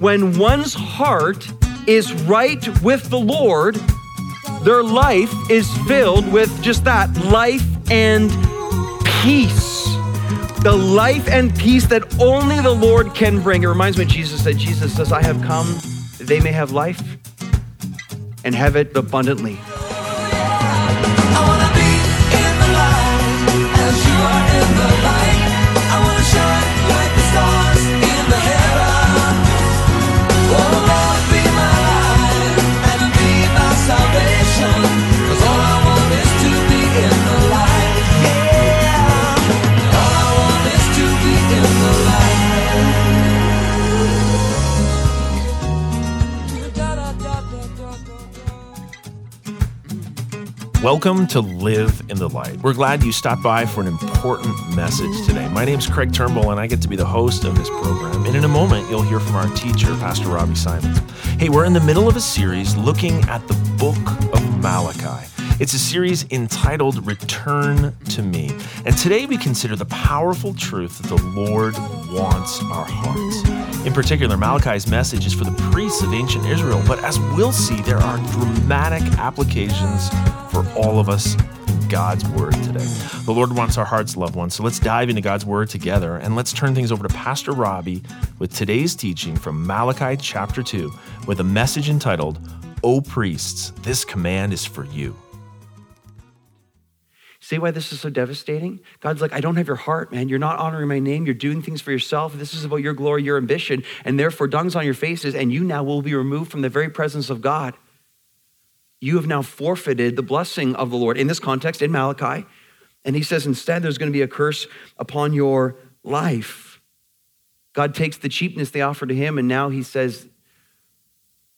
when one's heart is right with the Lord, their life is filled with just that life and peace. The life and peace that only the Lord can bring. It reminds me of Jesus said, Jesus says, I have come they may have life and have it abundantly. Welcome to Live in the Light. We're glad you stopped by for an important message today. My name is Craig Turnbull, and I get to be the host of this program. And in a moment, you'll hear from our teacher, Pastor Robbie Symons. Hey, we're in the middle of a series looking at the book of Malachi. It's a series entitled Return to Me. And today we consider the powerful truth that the Lord wants our hearts. In particular, Malachi's message is for the priests of ancient Israel, but as we'll see, there are dramatic applications for all of us in God's Word today. The Lord wants our hearts, loved ones. So let's dive into God's Word together and let's turn things over to Pastor Robbie with today's teaching from Malachi chapter 2 with a message entitled, O priests, this command is for you. See why this is so devastating? God's like, I don't have your heart, man. You're not honoring my name. You're doing things for yourself. This is about your glory, your ambition, and therefore dung's on your faces, and you now will be removed from the very presence of God. You have now forfeited the blessing of the Lord in this context, in Malachi. And he says, instead, there's going to be a curse upon your life. God takes the cheapness they offer to him, and now he says,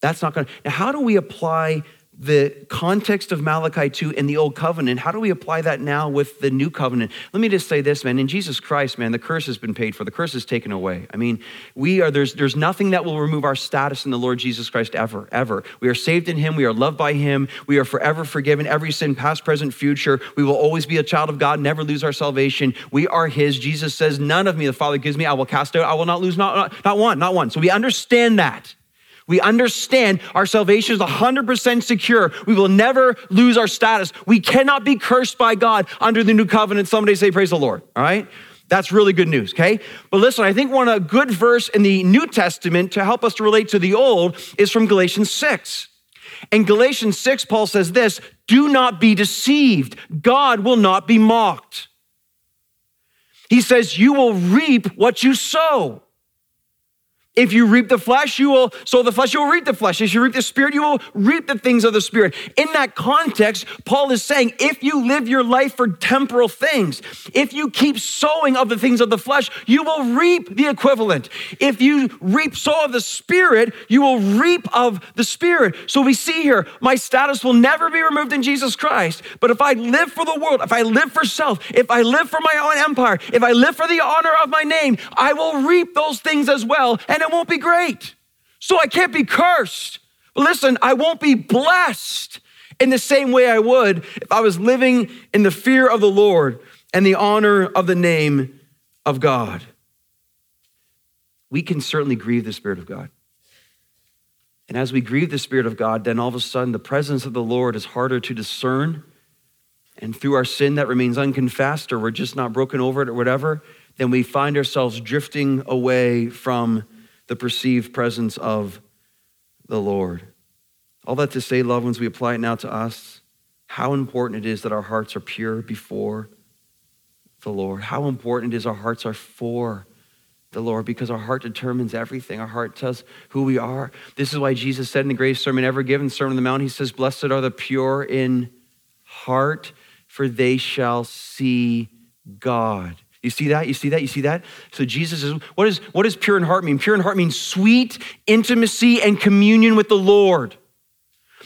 that's not going to. Now, how do we apply the context of Malachi 2 in the old covenant, how do we apply that now with the new covenant? Let me just say this, man. In Jesus Christ, man, the curse has been paid for. The curse is taken away. I mean, we are there's there's nothing that will remove our status in the Lord Jesus Christ ever, ever. We are saved in him, we are loved by him, we are forever forgiven, every sin, past, present, future. We will always be a child of God, never lose our salvation. We are his. Jesus says, None of me the Father gives me, I will cast out, I will not lose, not, not, not one, not one. So we understand that. We understand our salvation is 100% secure. We will never lose our status. We cannot be cursed by God under the new covenant. Somebody say, Praise the Lord. All right? That's really good news, okay? But listen, I think one a good verse in the New Testament to help us to relate to the old is from Galatians 6. In Galatians 6, Paul says this Do not be deceived, God will not be mocked. He says, You will reap what you sow. If you reap the flesh, you will sow the flesh, you will reap the flesh. If you reap the spirit, you will reap the things of the spirit. In that context, Paul is saying if you live your life for temporal things, if you keep sowing of the things of the flesh, you will reap the equivalent. If you reap sow of the spirit, you will reap of the spirit. So we see here, my status will never be removed in Jesus Christ. But if I live for the world, if I live for self, if I live for my own empire, if I live for the honor of my name, I will reap those things as well. And it won't be great. So I can't be cursed. But listen, I won't be blessed in the same way I would if I was living in the fear of the Lord and the honor of the name of God. We can certainly grieve the Spirit of God. And as we grieve the Spirit of God, then all of a sudden the presence of the Lord is harder to discern. And through our sin that remains unconfessed, or we're just not broken over it or whatever, then we find ourselves drifting away from the perceived presence of the Lord. All that to say, loved ones, we apply it now to us. How important it is that our hearts are pure before the Lord. How important it is our hearts are for the Lord because our heart determines everything. Our heart tells who we are. This is why Jesus said in the greatest sermon ever given, Sermon on the Mount, he says, Blessed are the pure in heart, for they shall see God. You see that? You see that? You see that? So Jesus is what, is what does pure in heart mean? Pure in heart means sweet intimacy and communion with the Lord.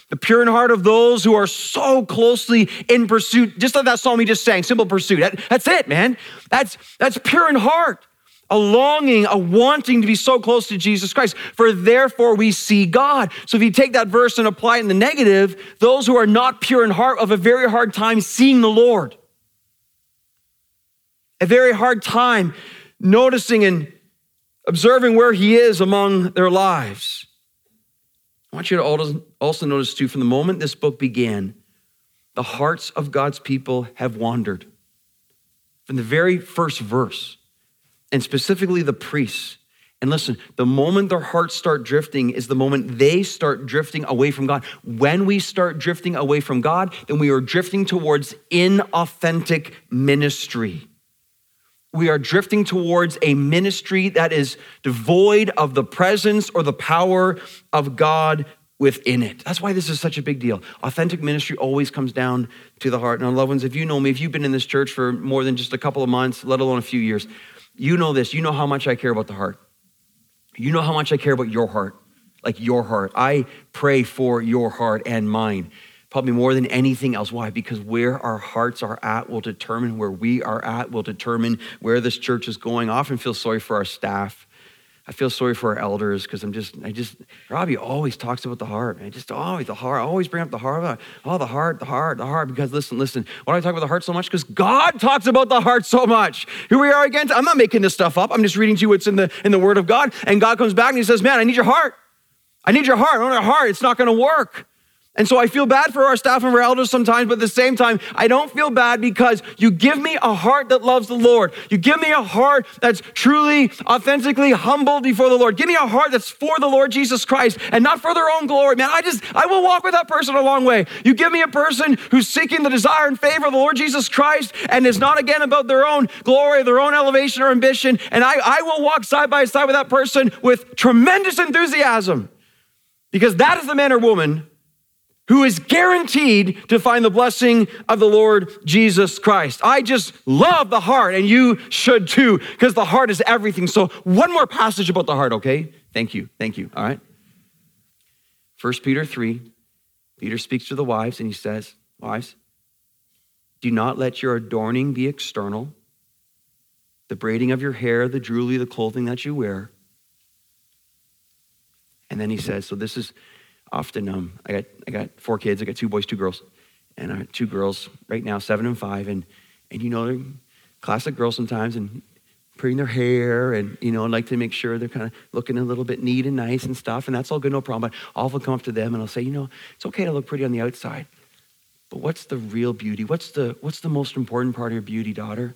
The pure in heart of those who are so closely in pursuit, just like that song we just sang, simple pursuit. That, that's it, man. That's that's pure in heart. A longing, a wanting to be so close to Jesus Christ. For therefore we see God. So if you take that verse and apply it in the negative, those who are not pure in heart have a very hard time seeing the Lord a very hard time noticing and observing where He is among their lives. I want you to also notice, too, from the moment this book began, the hearts of God's people have wandered. From the very first verse, and specifically the priests. And listen, the moment their hearts start drifting is the moment they start drifting away from God. When we start drifting away from God, then we are drifting towards inauthentic ministry. We are drifting towards a ministry that is devoid of the presence or the power of God within it. That's why this is such a big deal. Authentic ministry always comes down to the heart. Now, loved ones, if you know me, if you've been in this church for more than just a couple of months, let alone a few years, you know this. You know how much I care about the heart. You know how much I care about your heart, like your heart. I pray for your heart and mine, probably more than anything else. Why? Because where our hearts are at will determine where we are at, will determine where this church is going. I often feel sorry for our staff I feel sorry for our elders because I'm just, I just, Robbie always talks about the heart. I just always, the heart, I always bring up the heart. Oh, the heart, the heart, the heart. Because listen, listen, why do I talk about the heart so much? Because God talks about the heart so much. Here we are again. I'm not making this stuff up. I'm just reading to you what's in the, in the Word of God. And God comes back and He says, Man, I need your heart. I need your heart. I don't your heart. It's not going to work. And so I feel bad for our staff and our elders sometimes, but at the same time, I don't feel bad because you give me a heart that loves the Lord. You give me a heart that's truly, authentically humble before the Lord. Give me a heart that's for the Lord Jesus Christ and not for their own glory. Man, I just, I will walk with that person a long way. You give me a person who's seeking the desire and favor of the Lord Jesus Christ and is not again about their own glory, their own elevation or ambition. And I, I will walk side by side with that person with tremendous enthusiasm because that is the man or woman who is guaranteed to find the blessing of the Lord Jesus Christ. I just love the heart, and you should too, because the heart is everything. So, one more passage about the heart, okay? Thank you. Thank you. All right. 1 Peter 3, Peter speaks to the wives, and he says, Wives, do not let your adorning be external, the braiding of your hair, the jewelry, the clothing that you wear. And then he says, So this is often um, I got I got four kids. I got two boys, two girls, and uh, two girls right now, seven and five, and and you know they're classic girls sometimes, and putting their hair and you know like to make sure they're kind of looking a little bit neat and nice and stuff, and that's all good, no problem. But I'll often come up to them and I'll say, you know, it's okay to look pretty on the outside, but what's the real beauty? What's the what's the most important part of your beauty, daughter?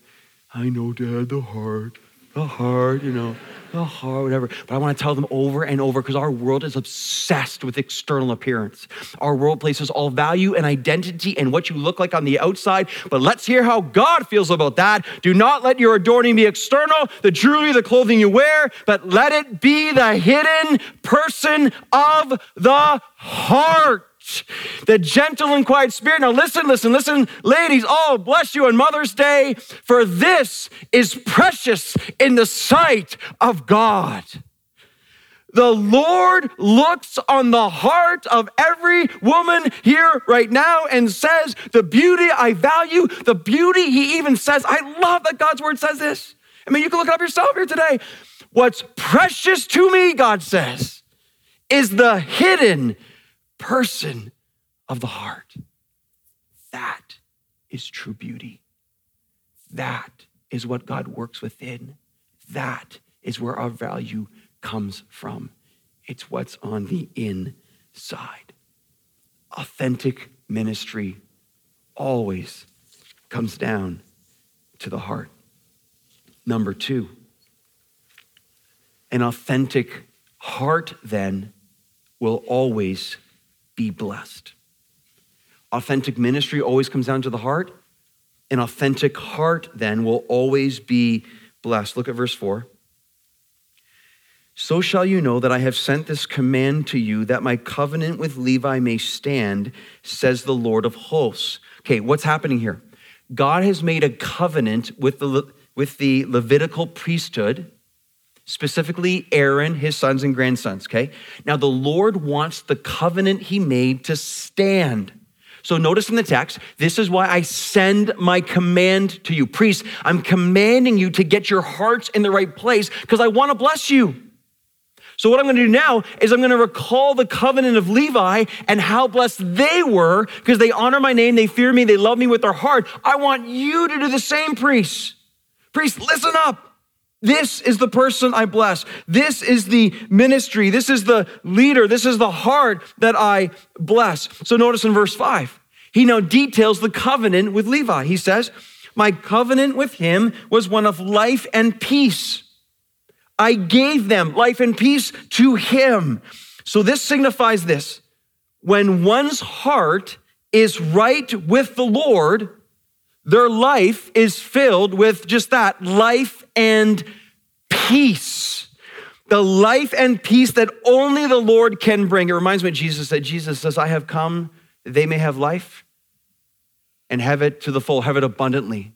I know, Dad, the heart the heart, you know, the heart, whatever. But I want to tell them over and over because our world is obsessed with external appearance. Our world places all value and identity in what you look like on the outside. But let's hear how God feels about that. Do not let your adorning be external, the jewelry, the clothing you wear, but let it be the hidden person of the heart the gentle and quiet spirit. Now, listen, listen, listen, ladies, oh, bless you on Mother's Day, for this is precious in the sight of God. The Lord looks on the heart of every woman here right now and says, The beauty I value, the beauty, he even says, I love that God's word says this. I mean, you can look it up yourself here today. What's precious to me, God says, is the hidden person of the heart. That is true beauty. That is what God works within. That is where our value comes from. It's what's on the inside. Authentic ministry always comes down to the heart. Number two, an authentic heart then will always be blessed. Authentic ministry always comes down to the heart. An authentic heart, then, will always be blessed. Look at verse 4. So shall you know that I have sent this command to you that my covenant with Levi may stand, says the Lord of hosts. Okay, what's happening here? God has made a covenant with the, with the Levitical priesthood specifically Aaron, his sons and grandsons, okay? Now, the Lord wants the covenant he made to stand. So, notice in the text, this is why I send my command to you. Priests, I'm commanding you to get your hearts in the right place because I want to bless you. So, what I'm going to do now is I'm going to recall the covenant of Levi and how blessed they were because they honor my name, they fear me, they love me with their heart. I want you to do the same, priests. Priests, listen up. This is the person I bless. This is the ministry. This is the leader. This is the heart that I bless. So notice in verse five, he now details the covenant with Levi. He says, My covenant with him was one of life and peace. I gave them life and peace to him. So this signifies this when one's heart is right with the Lord, their life is filled with just that life and peace. The life and peace that only the Lord can bring. It reminds me of Jesus said, Jesus says, I have come that they may have life and have it to the full, have it abundantly.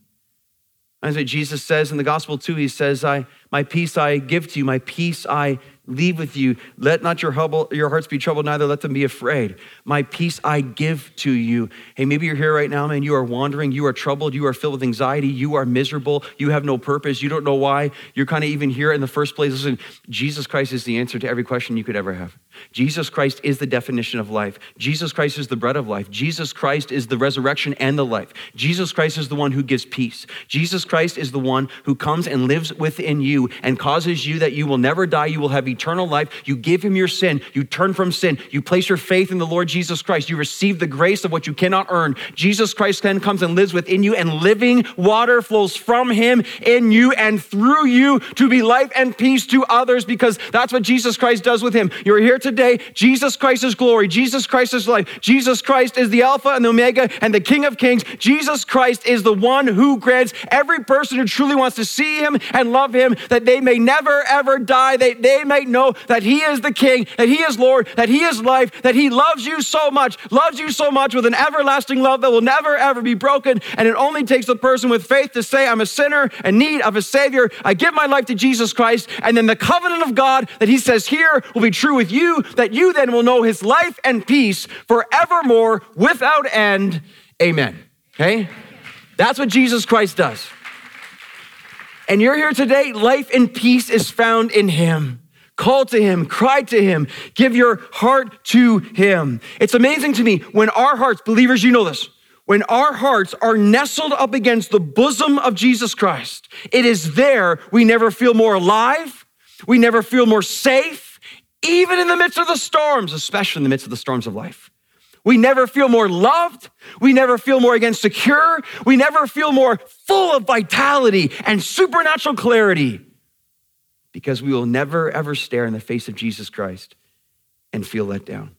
That's what Jesus says in the gospel too. He says, I, My peace I give to you, my peace I leave with you. Let not your, hubble, your hearts be troubled, neither let them be afraid. My peace I give to you. Hey, maybe you're here right now, man. You are wandering, you are troubled, you are filled with anxiety, you are miserable, you have no purpose, you don't know why you're kind of even here in the first place. Listen, Jesus Christ is the answer to every question you could ever have. Jesus Christ is the definition of life. Jesus Christ is the bread of life. Jesus Christ is the resurrection and the life. Jesus Christ is the one who gives peace. Jesus Christ is the one who comes and lives within you and causes you that you will never die. You will have eternal life. You give him your sin. You turn from sin. You place your faith in the Lord Jesus Christ. You receive the grace of what you cannot earn. Jesus Christ then comes and lives within you, and living water flows from him in you and through you to be life and peace to others because that's what Jesus Christ does with him. You're here today. Jesus Christ is glory. Jesus Christ is life. Jesus Christ is the Alpha and the Omega and the King of Kings. Jesus Christ is the one who grants every person who truly wants to see him and love him that they may never ever die, that they may know that he is the King, that he is Lord, that he is life, that he loves you so much, loves you so much with an everlasting love that will never ever be broken. And it only takes the person with faith to say, I'm a sinner in need of a Savior. I give my life to Jesus Christ. And then the covenant of God that he says here will be true with you, that you then will know his life and peace forevermore without end. Amen. Okay? That's what Jesus Christ does. And you're here today, life and peace is found in him. Call to him, cry to him, give your heart to him. It's amazing to me when our hearts, believers, you know this, when our hearts are nestled up against the bosom of Jesus Christ, it is there we never feel more alive, we never feel more safe, even in the midst of the storms, especially in the midst of the storms of life. We never feel more loved. We never feel more again secure. We never feel more full of vitality and supernatural clarity because we will never ever stare in the face of Jesus Christ and feel let down.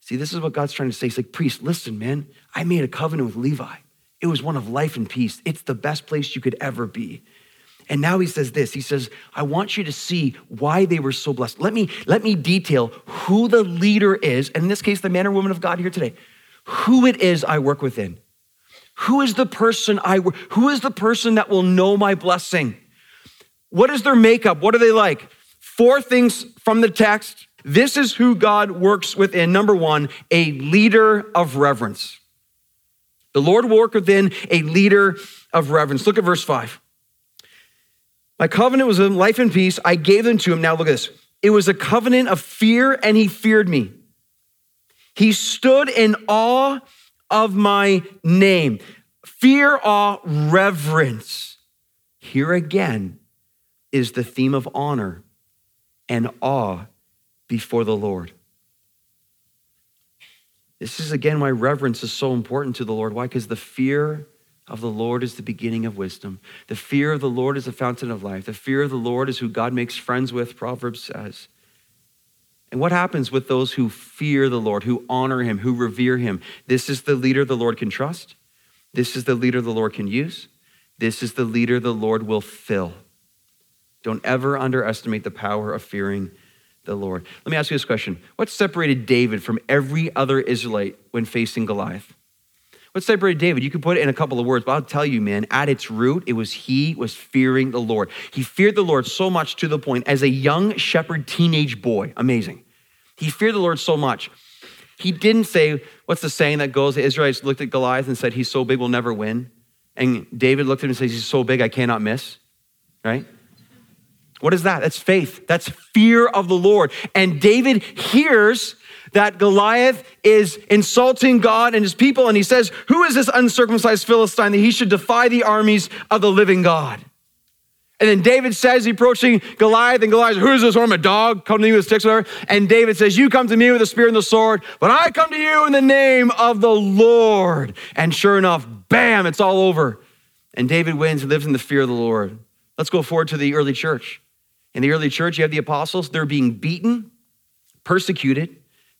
See, this is what God's trying to say. He's like, priest, listen, man, I made a covenant with Levi. It was one of life and peace. It's the best place you could ever be. And now he says this. He says, I want you to see why they were so blessed. Let me, let me detail who the leader is, and in this case, the man or woman of God here today, who it is I work within. Who is the person I who is the person that will know my blessing? What is their makeup? What are they like? Four things from the text. This is who God works within. Number one, a leader of reverence. The Lord will work within a leader of reverence. Look at verse five. My covenant was life and peace. I gave them to him. Now look at this. It was a covenant of fear, and he feared me. He stood in awe of my name. Fear, awe, reverence. Here again is the theme of honor and awe before the Lord. This is again why reverence is so important to the Lord. Why? Because the fear of the Lord is the beginning of wisdom. The fear of the Lord is the fountain of life. The fear of the Lord is who God makes friends with, Proverbs says. And what happens with those who fear the Lord, who honor him, who revere him? This is the leader the Lord can trust. This is the leader the Lord can use. This is the leader the Lord will fill. Don't ever underestimate the power of fearing the Lord. Let me ask you this question What separated David from every other Israelite when facing Goliath? What separated David? You could put it in a couple of words, but I'll tell you, man, at its root, it was he was fearing the Lord. He feared the Lord so much to the point as a young shepherd teenage boy. Amazing. He feared the Lord so much. He didn't say, what's the saying that goes? The Israelites looked at Goliath and said, He's so big, we'll never win. And David looked at him and says, He's so big, I cannot miss. Right? What is that? That's faith. That's fear of the Lord. And David hears that Goliath is insulting God and his people, and he says, Who is this uncircumcised Philistine that he should defy the armies of the living God? And then David says, approaching Goliath, and Goliath Who is this? I'm a dog, come to me with sticks, whatever. And David says, You come to me with the spear and the sword, but I come to you in the name of the Lord. And sure enough, bam, it's all over. And David wins and lives in the fear of the Lord. Let's go forward to the early church. In the early church, you have the apostles, they're being beaten, persecuted.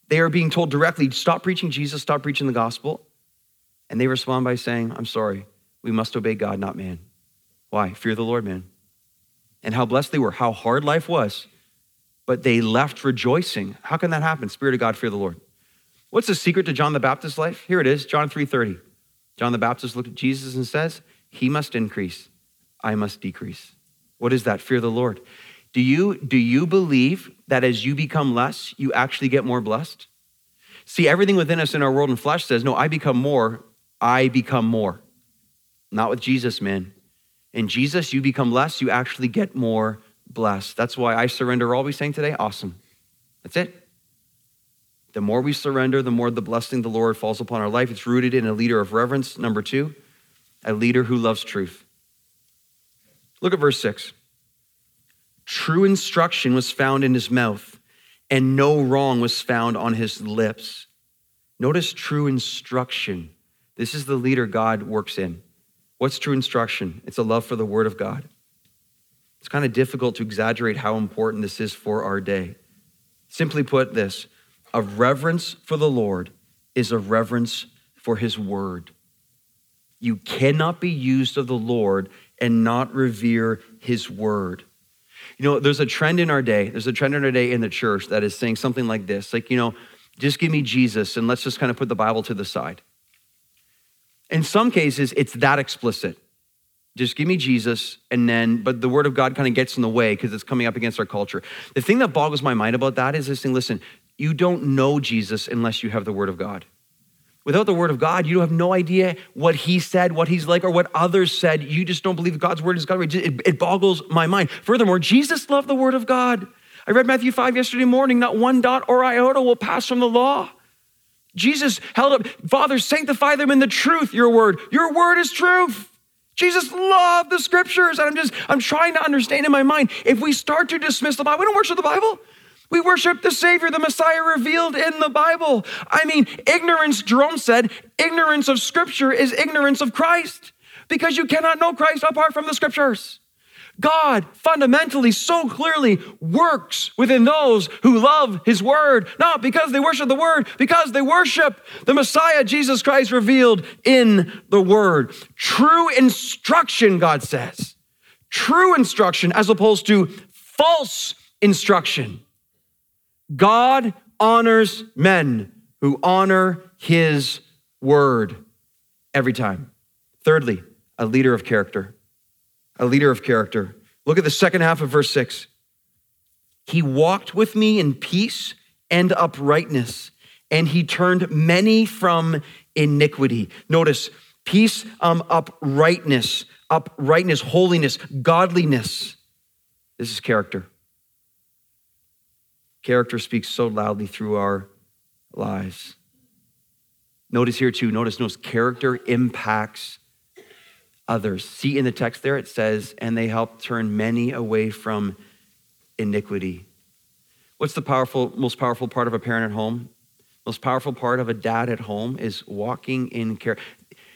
They are being told directly, Stop preaching Jesus, stop preaching the gospel. And they respond by saying, I'm sorry, we must obey God, not man. Why? Fear the Lord, man and how blessed they were, how hard life was, but they left rejoicing. How can that happen? Spirit of God, fear the Lord. What's the secret to John the Baptist's life? Here it is, John 3:30. John the Baptist looked at Jesus and says, "He must increase, I must decrease." What is that? Fear the Lord. Do you do you believe that as you become less, you actually get more blessed? See, everything within us in our world and flesh says, "No, I become more, I become more." Not with Jesus, man. In Jesus, you become less, you actually get more blessed. That's why I surrender all we sang today. Awesome. That's it. The more we surrender, the more the blessing of the Lord falls upon our life. It's rooted in a leader of reverence. Number two, a leader who loves truth. Look at verse six. True instruction was found in his mouth, and no wrong was found on his lips. Notice true instruction. This is the leader God works in. What's true instruction? It's a love for the Word of God. It's kind of difficult to exaggerate how important this is for our day. Simply put, this a reverence for the Lord is a reverence for His Word. You cannot be used of the Lord and not revere His Word. You know, there's a trend in our day, there's a trend in our day in the church that is saying something like this like, you know, just give me Jesus and let's just kind of put the Bible to the side. In some cases, it's that explicit. Just give me Jesus, and then, but the word of God kind of gets in the way because it's coming up against our culture. The thing that boggles my mind about that is this thing listen, you don't know Jesus unless you have the word of God. Without the word of God, you have no idea what he said, what he's like, or what others said. You just don't believe God's word is God. It, it boggles my mind. Furthermore, Jesus loved the word of God. I read Matthew 5 yesterday morning. Not one dot or iota will pass from the law. Jesus held up, Father, sanctify them in the truth, your word. Your word is truth. Jesus loved the scriptures. And I'm just, I'm trying to understand in my mind. If we start to dismiss the Bible, we don't worship the Bible. We worship the Savior, the Messiah revealed in the Bible. I mean, ignorance, Jerome said, ignorance of scripture is ignorance of Christ because you cannot know Christ apart from the scriptures. God fundamentally, so clearly works within those who love his word, not because they worship the word, because they worship the Messiah, Jesus Christ, revealed in the word. True instruction, God says. True instruction as opposed to false instruction. God honors men who honor his word every time. Thirdly, a leader of character a leader of character. Look at the second half of verse six. He walked with me in peace and uprightness, and he turned many from iniquity. Notice peace, um, uprightness, uprightness, holiness, godliness. This is character. Character speaks so loudly through our lives. Notice here too, notice, notice character impacts others. See in the text there, it says, and they help turn many away from iniquity. What's the powerful, most powerful part of a parent at home? Most powerful part of a dad at home is walking in care.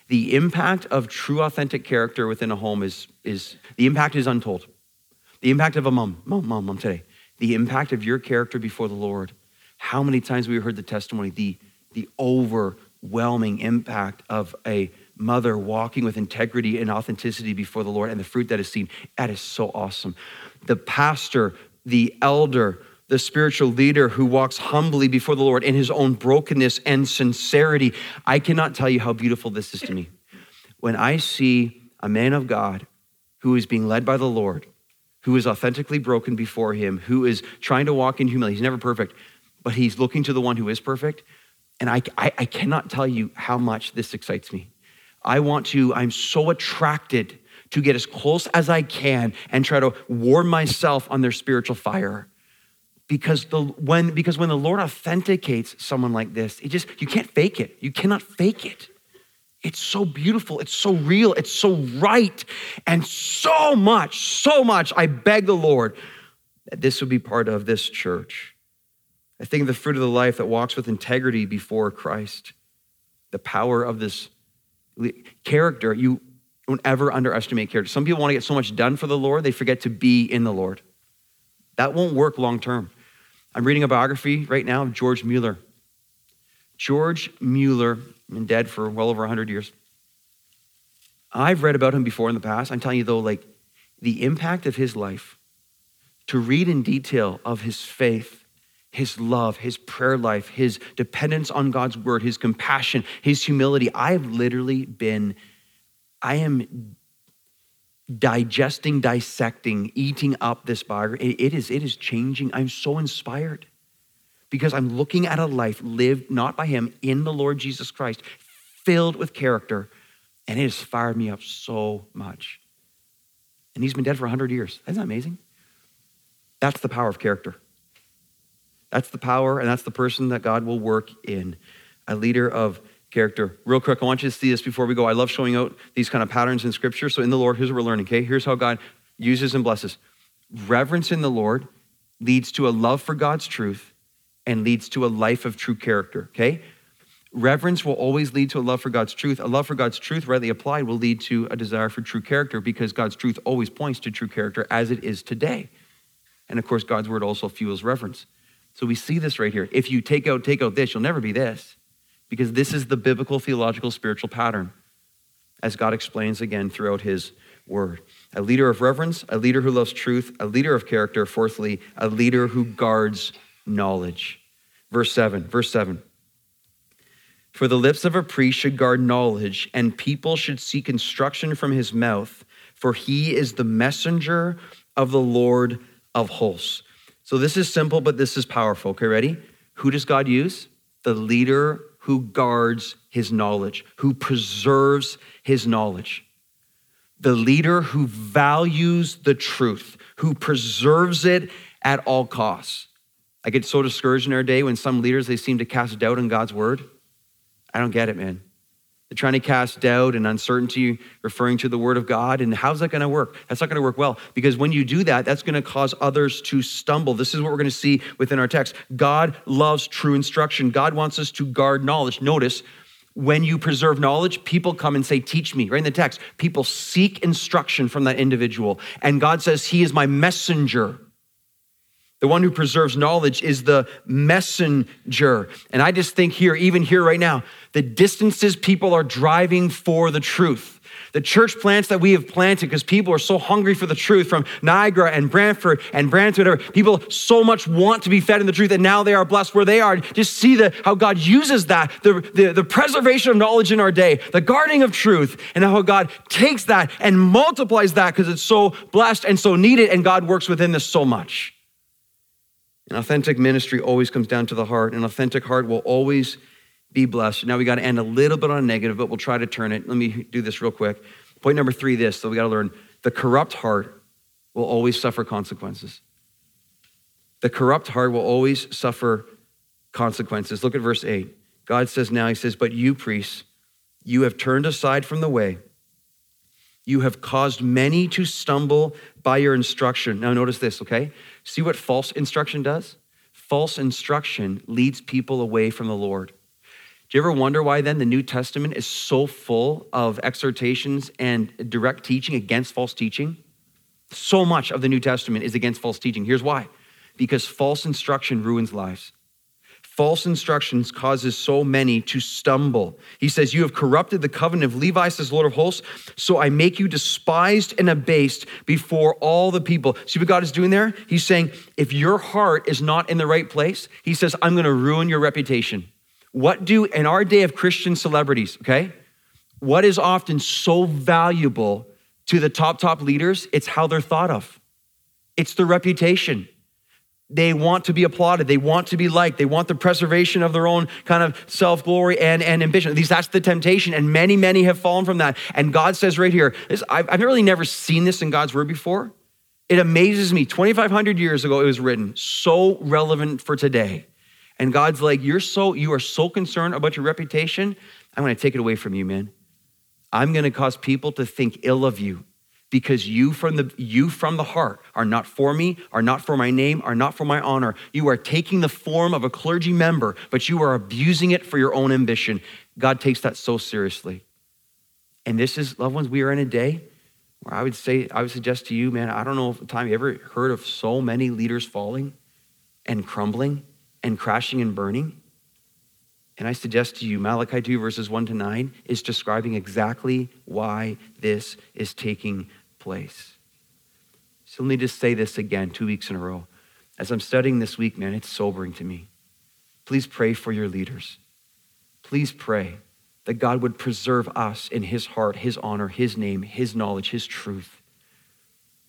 The impact of true, authentic character within a home is, is the impact is untold. The impact of a mom, mom, mom, mom today. The impact of your character before the Lord. How many times we heard the testimony, the, the overwhelming impact of a mother walking with integrity and authenticity before the Lord and the fruit that is seen. That is so awesome. The pastor, the elder, the spiritual leader who walks humbly before the Lord in his own brokenness and sincerity. I cannot tell you how beautiful this is to me. When I see a man of God who is being led by the Lord, who is authentically broken before him, who is trying to walk in humility, he's never perfect, but he's looking to the one who is perfect. And I, I, I cannot tell you how much this excites me. I want to, I'm so attracted to get as close as I can and try to warm myself on their spiritual fire. Because the when because when the Lord authenticates someone like this, it just you can't fake it. You cannot fake it. It's so beautiful. It's so real. It's so right. And so much, so much. I beg the Lord that this would be part of this church. I think of the fruit of the life that walks with integrity before Christ, the power of this character. You don't ever underestimate character. Some people want to get so much done for the Lord, they forget to be in the Lord. That won't work long term. I'm reading a biography right now of George Mueller. George Mueller, been dead for well over 100 years. I've read about him before in the past. I'm telling you, though, like the impact of his life, to read in detail of his faith, his love, his prayer life, his dependence on God's word, his compassion, his humility. I've literally been, I am digesting, dissecting, eating up this biography. It is, it is changing. I'm so inspired because I'm looking at a life lived not by him in the Lord Jesus Christ, filled with character, and it has fired me up so much. And he's been dead for 100 years. Isn't that amazing? That's the power of character. That's the power, and that's the person that God will work in. A leader of character. Real quick, I want you to see this before we go. I love showing out these kind of patterns in Scripture. So, in the Lord, here's what we're learning, okay? Here's how God uses and blesses. Reverence in the Lord leads to a love for God's truth and leads to a life of true character, okay? Reverence will always lead to a love for God's truth. A love for God's truth, rightly applied, will lead to a desire for true character because God's truth always points to true character as it is today. And of course, God's word also fuels reverence. So we see this right here. If you take out, take out this, you'll never be this because this is the biblical, theological, spiritual pattern, as God explains again throughout his word. A leader of reverence, a leader who loves truth, a leader of character, fourthly, a leader who guards knowledge. Verse 7, verse 7. For the lips of a priest should guard knowledge, and people should seek instruction from his mouth, for he is the messenger of the Lord of hosts. So this is simple, but this is powerful. Okay, ready? Who does God use? The leader who guards his knowledge, who preserves his knowledge. The leader who values the truth, who preserves it at all costs. I get so discouraged in our day when some leaders they seem to cast doubt on God's word. I don't get it, man. They're trying to cast doubt and uncertainty, referring to the word of God. And how's that going to work? That's not going to work well because when you do that, that's going to cause others to stumble. This is what we're going to see within our text. God loves true instruction, God wants us to guard knowledge. Notice, when you preserve knowledge, people come and say, Teach me, right in the text. People seek instruction from that individual. And God says, He is my messenger. The one who preserves knowledge is the messenger. And I just think here, even here right now, the distances people are driving for the truth. The church plants that we have planted because people are so hungry for the truth from Niagara and Brantford and Brampton, whatever. People so much want to be fed in the truth and now they are blessed where they are. Just see the, how God uses that, the, the, the preservation of knowledge in our day, the guarding of truth, and how God takes that and multiplies that because it's so blessed and so needed, and God works within this so much. An authentic ministry always comes down to the heart. An authentic heart will always be blessed. Now we got to end a little bit on a negative, but we'll try to turn it. Let me do this real quick. Point number three this, so we got to learn the corrupt heart will always suffer consequences. The corrupt heart will always suffer consequences. Look at verse 8. God says now, He says, But you, priests, you have turned aside from the way. You have caused many to stumble by your instruction. Now, notice this, okay? See what false instruction does? False instruction leads people away from the Lord. Do you ever wonder why then the New Testament is so full of exhortations and direct teaching against false teaching? So much of the New Testament is against false teaching. Here's why because false instruction ruins lives false instructions causes so many to stumble. He says, You have corrupted the covenant of Levi, says Lord of hosts, so I make you despised and abased before all the people. See what God is doing there? He's saying, If your heart is not in the right place, He says, I'm going to ruin your reputation. What do, in our day of Christian celebrities, okay, what is often so valuable to the top, top leaders? It's how they're thought of, it's their reputation. They want to be applauded. They want to be liked. They want the preservation of their own kind of self glory and, and ambition. At least that's the temptation. And many, many have fallen from that. And God says right here, this, I've, I've really never seen this in God's word before. It amazes me. 2,500 years ago, it was written, so relevant for today. And God's like, you're so, you are so concerned about your reputation. I'm going to take it away from you, man. I'm going to cause people to think ill of you because you from the you from the heart are not for me are not for my name are not for my honor. You are taking the form of a clergy member but you are abusing it for your own ambition. God takes that so seriously. And this is loved ones we are in a day where i would say i would suggest to you man i don't know if time you ever heard of so many leaders falling and crumbling and crashing and burning. And I suggest to you, Malachi 2, verses 1 to 9, is describing exactly why this is taking place. Let me just say this again, two weeks in a row. As I'm studying this week, man, it's sobering to me. Please pray for your leaders. Please pray that God would preserve us in his heart, his honor, his name, his knowledge, his truth,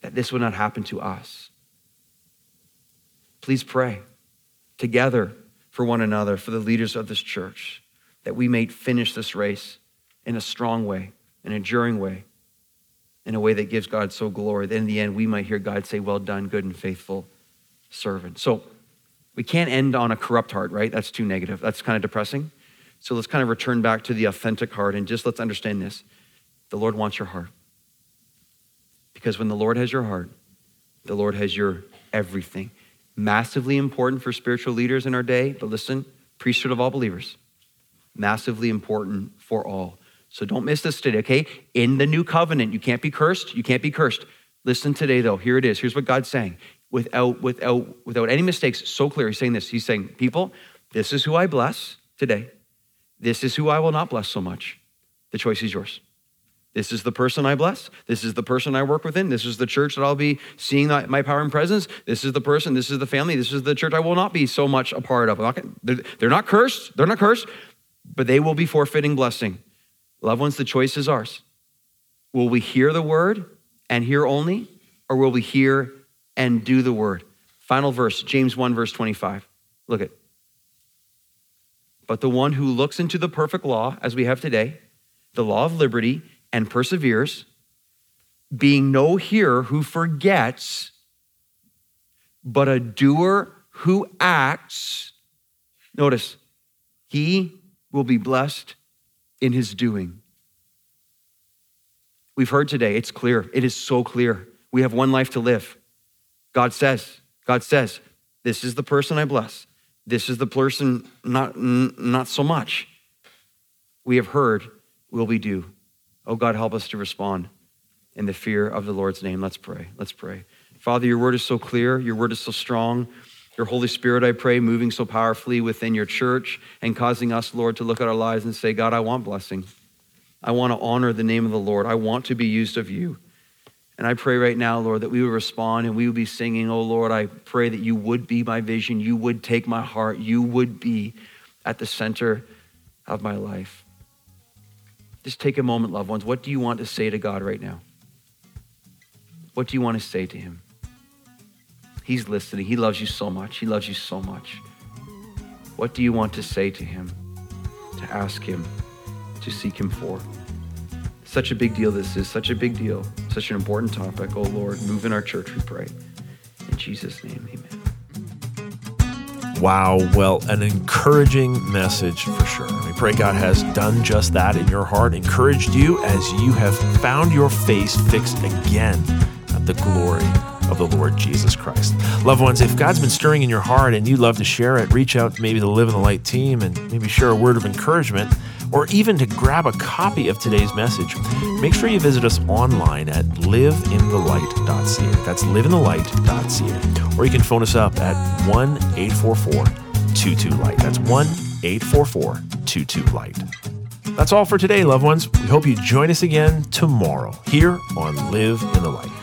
that this would not happen to us. Please pray together for one another, for the leaders of this church, that we may finish this race in a strong way, an enduring way, in a way that gives God so glory that in the end we might hear God say, Well done, good and faithful servant. So we can't end on a corrupt heart, right? That's too negative. That's kind of depressing. So let's kind of return back to the authentic heart and just let's understand this. The Lord wants your heart. Because when the Lord has your heart, the Lord has your everything. Massively important for spiritual leaders in our day, but listen, priesthood of all believers. Massively important for all. So don't miss this today, okay? In the new covenant, you can't be cursed. You can't be cursed. Listen today, though. Here it is. Here's what God's saying. Without, without, without any mistakes, so clear. He's saying this. He's saying, people, this is who I bless today. This is who I will not bless so much. The choice is yours. This is the person I bless. This is the person I work within. This is the church that I'll be seeing my power and presence. This is the person. This is the family. This is the church I will not be so much a part of. They're not cursed. They're not cursed, but they will be forfeiting blessing. Loved ones, the choice is ours. Will we hear the word and hear only, or will we hear and do the word? Final verse, James 1, verse 25. Look at. But the one who looks into the perfect law, as we have today, the law of liberty, and perseveres, being no hearer who forgets, but a doer who acts. Notice, he will be blessed in his doing. We've heard today, it's clear. It is so clear. We have one life to live. God says, God says, this is the person I bless. This is the person not, not so much. We have heard, will we do? Oh God, help us to respond in the fear of the Lord's name. Let's pray. Let's pray. Father, your word is so clear, your word is so strong. Your Holy Spirit, I pray, moving so powerfully within your church and causing us, Lord, to look at our lives and say, God, I want blessing. I want to honor the name of the Lord. I want to be used of you. And I pray right now, Lord, that we would respond and we would be singing, Oh Lord, I pray that you would be my vision. You would take my heart. You would be at the center of my life. Just take a moment, loved ones. What do you want to say to God right now? What do you want to say to Him? He's listening. He loves you so much. He loves you so much. What do you want to say to Him? To ask Him, to seek Him for? Such a big deal this is, such a big deal, such an important topic. Oh Lord, move in our church, we pray. In Jesus' name, amen. Wow. Well, an encouraging message for sure. We pray God has done just that in your heart, encouraged you as you have found your face fixed again at the glory of the Lord Jesus Christ. Loved ones, if God's been stirring in your heart and you'd love to share it, reach out to maybe the Live in the Light team and maybe share a word of encouragement or even to grab a copy of today's message. Make sure you visit us online at liveinthelight.ca. That's liveinthelight.ca. Or you can phone us up at 1 844 22 Light. That's 1 844 22 Light. That's all for today, loved ones. We hope you join us again tomorrow here on Live in the Light.